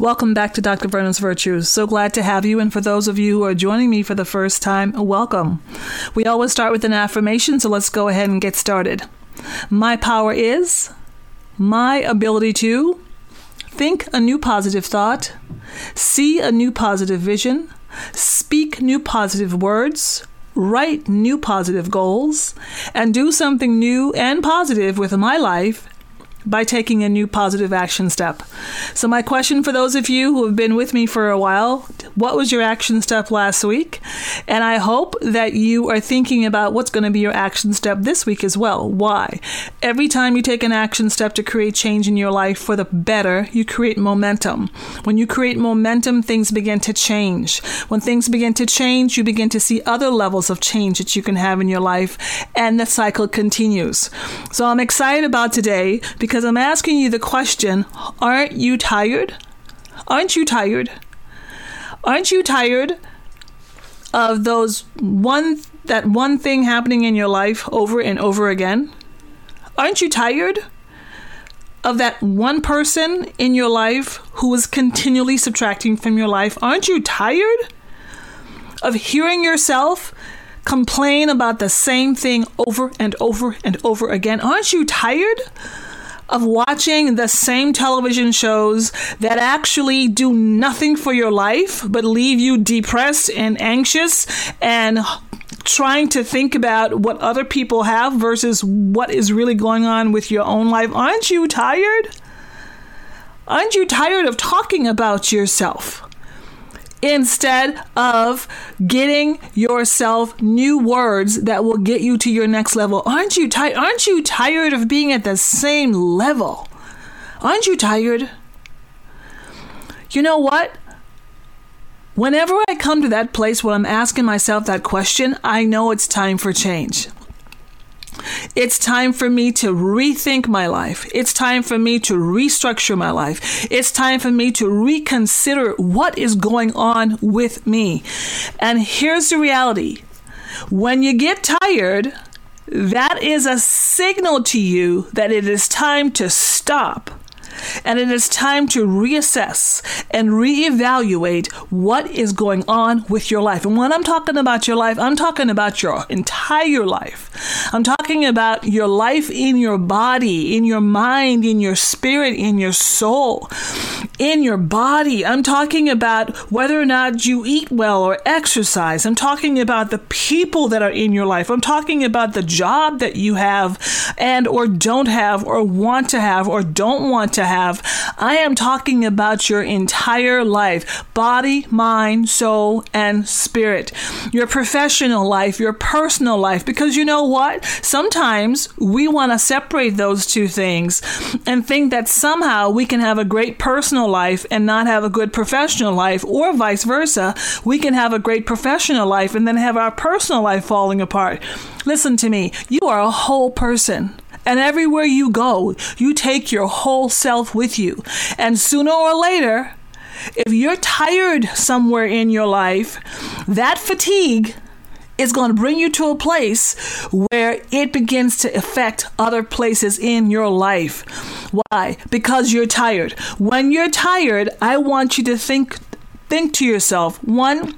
Welcome back to Dr. Verna's Virtues. So glad to have you. And for those of you who are joining me for the first time, welcome. We always start with an affirmation, so let's go ahead and get started. My power is my ability to think a new positive thought, see a new positive vision, speak new positive words, write new positive goals, and do something new and positive with my life by taking a new positive action step. So, my question for those of you who have been with me for a while what was your action step last week? And I hope that you are thinking about what's going to be your action step this week as well. Why? Every time you take an action step to create change in your life for the better, you create momentum. When you create momentum, things begin to change. When things begin to change, you begin to see other levels of change that you can have in your life, and the cycle continues. So, I'm excited about today because I'm asking you the question Aren't you tired? Aren't you tired? Aren't you tired of those one that one thing happening in your life over and over again? Aren't you tired of that one person in your life who is continually subtracting from your life? Aren't you tired of hearing yourself complain about the same thing over and over and over again? Aren't you tired of watching the same television shows that actually do nothing for your life but leave you depressed and anxious and trying to think about what other people have versus what is really going on with your own life. Aren't you tired? Aren't you tired of talking about yourself? Instead of getting yourself new words that will get you to your next level. Aren't you tired? Aren't you tired of being at the same level? Aren't you tired? You know what? Whenever I come to that place where I'm asking myself that question, I know it's time for change. It's time for me to rethink my life. It's time for me to restructure my life. It's time for me to reconsider what is going on with me. And here's the reality when you get tired, that is a signal to you that it is time to stop and it is time to reassess and reevaluate what is going on with your life. And when I'm talking about your life, I'm talking about your entire life. I'm talking about your life in your body, in your mind, in your spirit, in your soul, in your body. I'm talking about whether or not you eat well or exercise. I'm talking about the people that are in your life. I'm talking about the job that you have and or don't have or want to have or don't want to have. I am talking about your entire life body, mind, soul, and spirit. Your professional life, your personal life. Because you know what? Sometimes we want to separate those two things and think that somehow we can have a great personal life and not have a good professional life, or vice versa. We can have a great professional life and then have our personal life falling apart. Listen to me, you are a whole person. And everywhere you go, you take your whole self with you. And sooner or later, if you're tired somewhere in your life, that fatigue is going to bring you to a place where it begins to affect other places in your life. Why? Because you're tired. When you're tired, I want you to think think to yourself, one,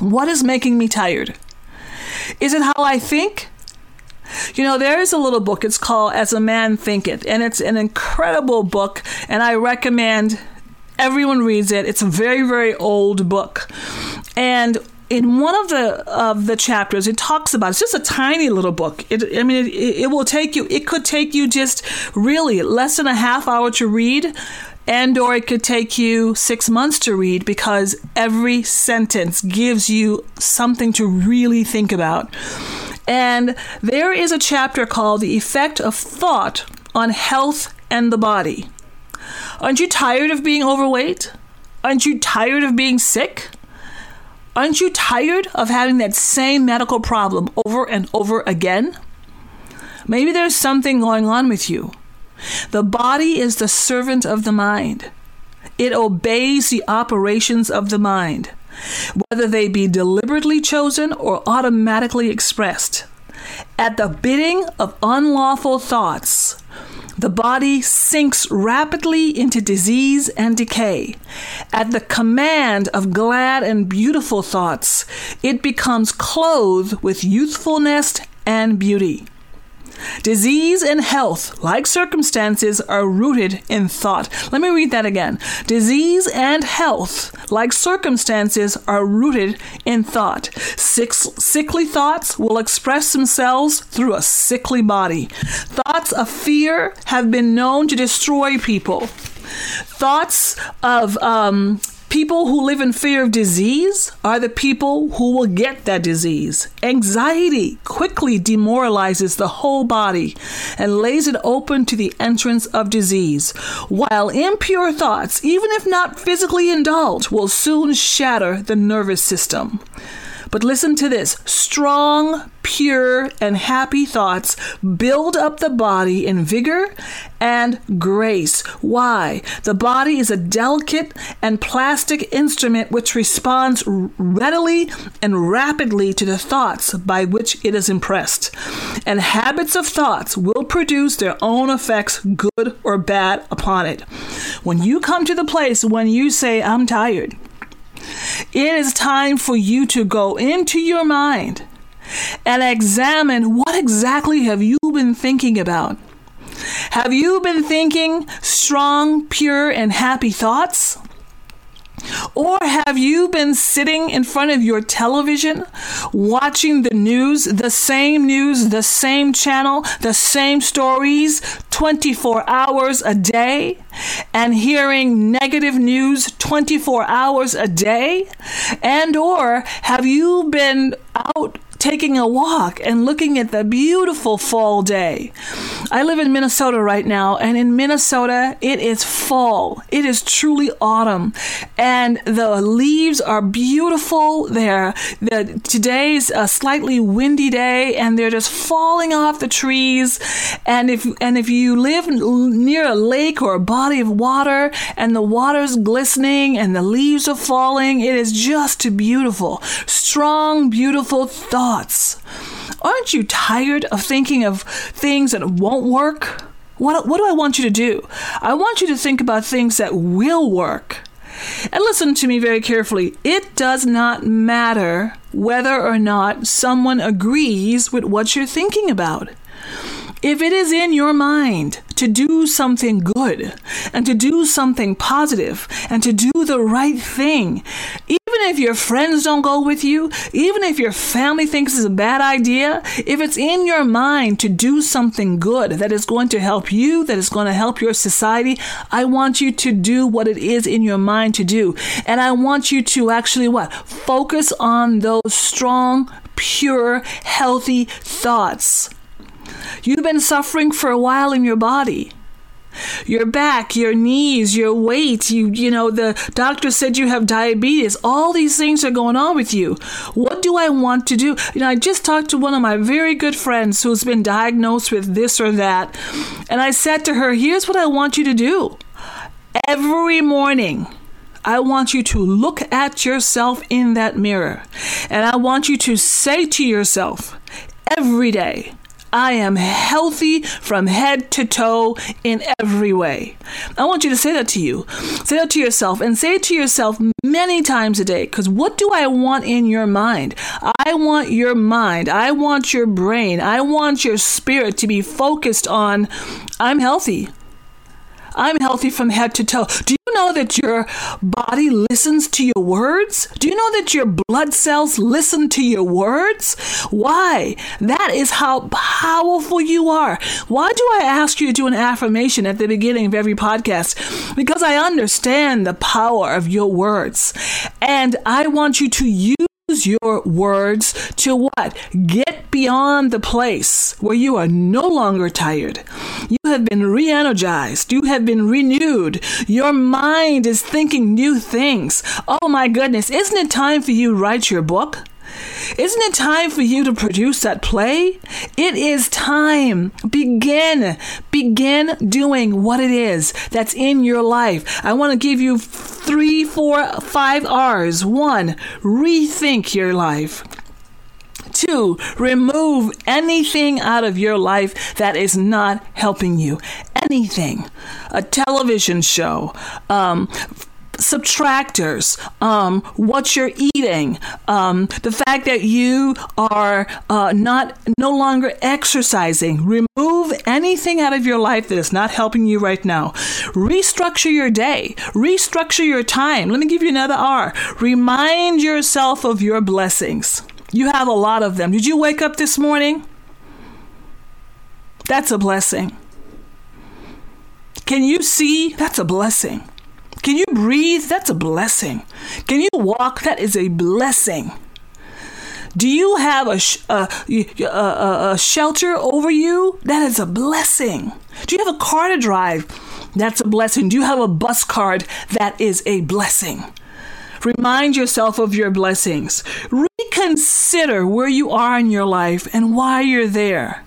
what is making me tired? Is it how I think? You know, there is a little book. It's called As a Man Thinketh, and it's an incredible book, and I recommend everyone reads it. It's a very, very old book. And in one of the of the chapters, it talks about it's just a tiny little book. It, I mean, it, it will take you. It could take you just really less than a half hour to read, and or it could take you six months to read because every sentence gives you something to really think about. And there is a chapter called The Effect of Thought on Health and the Body. Aren't you tired of being overweight? Aren't you tired of being sick? Aren't you tired of having that same medical problem over and over again? Maybe there's something going on with you. The body is the servant of the mind. It obeys the operations of the mind, whether they be deliberately chosen or automatically expressed. At the bidding of unlawful thoughts, the body sinks rapidly into disease and decay. At the command of glad and beautiful thoughts, it becomes clothed with youthfulness and beauty. Disease and health, like circumstances, are rooted in thought. Let me read that again. Disease and health, like circumstances, are rooted in thought. Sick, sickly thoughts will express themselves through a sickly body. Thoughts of fear have been known to destroy people. Thoughts of um, People who live in fear of disease are the people who will get that disease. Anxiety quickly demoralizes the whole body and lays it open to the entrance of disease, while impure thoughts, even if not physically indulged, will soon shatter the nervous system. But listen to this strong, pure, and happy thoughts build up the body in vigor and grace. Why? The body is a delicate and plastic instrument which responds readily and rapidly to the thoughts by which it is impressed. And habits of thoughts will produce their own effects, good or bad, upon it. When you come to the place when you say, I'm tired, it is time for you to go into your mind and examine what exactly have you been thinking about. Have you been thinking strong, pure, and happy thoughts? Or have you been sitting in front of your television watching the news, the same news, the same channel, the same stories 24 hours a day and hearing negative news 24 hours a day? And or have you been out taking a walk and looking at the beautiful fall day. I live in Minnesota right now, and in Minnesota, it is fall. It is truly autumn, and the leaves are beautiful. They're, the, today's a slightly windy day, and they're just falling off the trees. And if and if you live near a lake or a body of water, and the water's glistening and the leaves are falling, it is just beautiful. Strong, beautiful thoughts thoughts. Aren't you tired of thinking of things that won't work? What, what do I want you to do? I want you to think about things that will work. And listen to me very carefully. It does not matter whether or not someone agrees with what you're thinking about. If it is in your mind to do something good and to do something positive and to do the right thing, if your friends don't go with you, even if your family thinks it's a bad idea, if it's in your mind to do something good that is going to help you, that is going to help your society, I want you to do what it is in your mind to do. And I want you to actually what? Focus on those strong, pure, healthy thoughts. You've been suffering for a while in your body. Your back, your knees, your weight, you you know the doctor said you have diabetes. All these things are going on with you. What do I want to do? You know, I just talked to one of my very good friends who's been diagnosed with this or that, and I said to her, "Here's what I want you to do. Every morning, I want you to look at yourself in that mirror, and I want you to say to yourself every day, I am healthy from head to toe in every way. I want you to say that to you. Say that to yourself and say it to yourself many times a day. Because what do I want in your mind? I want your mind, I want your brain, I want your spirit to be focused on I'm healthy. I'm healthy from head to toe. Do you know that your body listens to your words? Do you know that your blood cells listen to your words? Why? That is how powerful you are. Why do I ask you to do an affirmation at the beginning of every podcast? Because I understand the power of your words. And I want you to use your words to what? Get beyond the place where you are no longer tired. You have been re energized. You have been renewed. Your mind is thinking new things. Oh my goodness. Isn't it time for you to write your book? Isn't it time for you to produce that play? It is time. Begin. Begin doing what it is that's in your life. I want to give you three, four, five R's. One, rethink your life. Two, remove anything out of your life that is not helping you. Anything. A television show, um, subtractors, um, what you're eating, um, the fact that you are uh, not no longer exercising. Remove anything out of your life that is not helping you right now. Restructure your day. Restructure your time. Let me give you another R. Remind yourself of your blessings. You have a lot of them. Did you wake up this morning? That's a blessing. Can you see? That's a blessing. Can you breathe? That's a blessing. Can you walk? That is a blessing. Do you have a, sh- a, a, a, shelter over you? That is a blessing. Do you have a car to drive? That's a blessing. Do you have a bus card? That is a blessing. Remind yourself of your blessings. Reconsider where you are in your life and why you're there.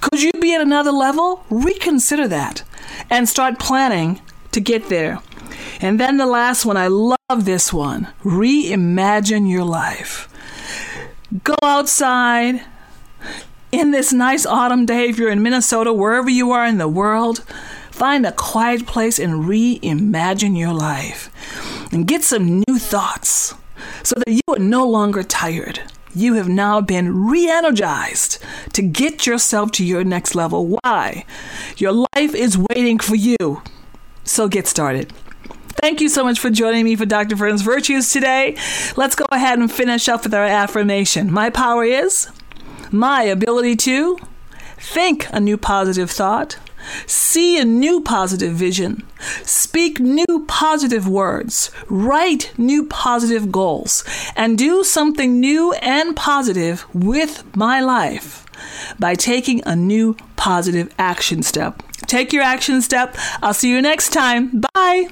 Could you be at another level? Reconsider that and start planning to get there. And then the last one, I love this one reimagine your life. Go outside in this nice autumn day, if you're in Minnesota, wherever you are in the world, find a quiet place and reimagine your life and get some new thoughts so that you are no longer tired. You have now been re energized to get yourself to your next level. Why? Your life is waiting for you. So get started. Thank you so much for joining me for Dr. Verna's Virtues today. Let's go ahead and finish up with our affirmation. My power is my ability to think a new positive thought, see a new positive vision, speak new positive words, write new positive goals, and do something new and positive with my life by taking a new positive action step. Take your action step. I'll see you next time. Bye.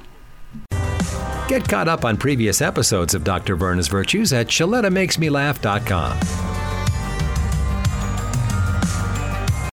Get caught up on previous episodes of Dr. Verna's Virtues at ShalettaMakesMeLaugh.com.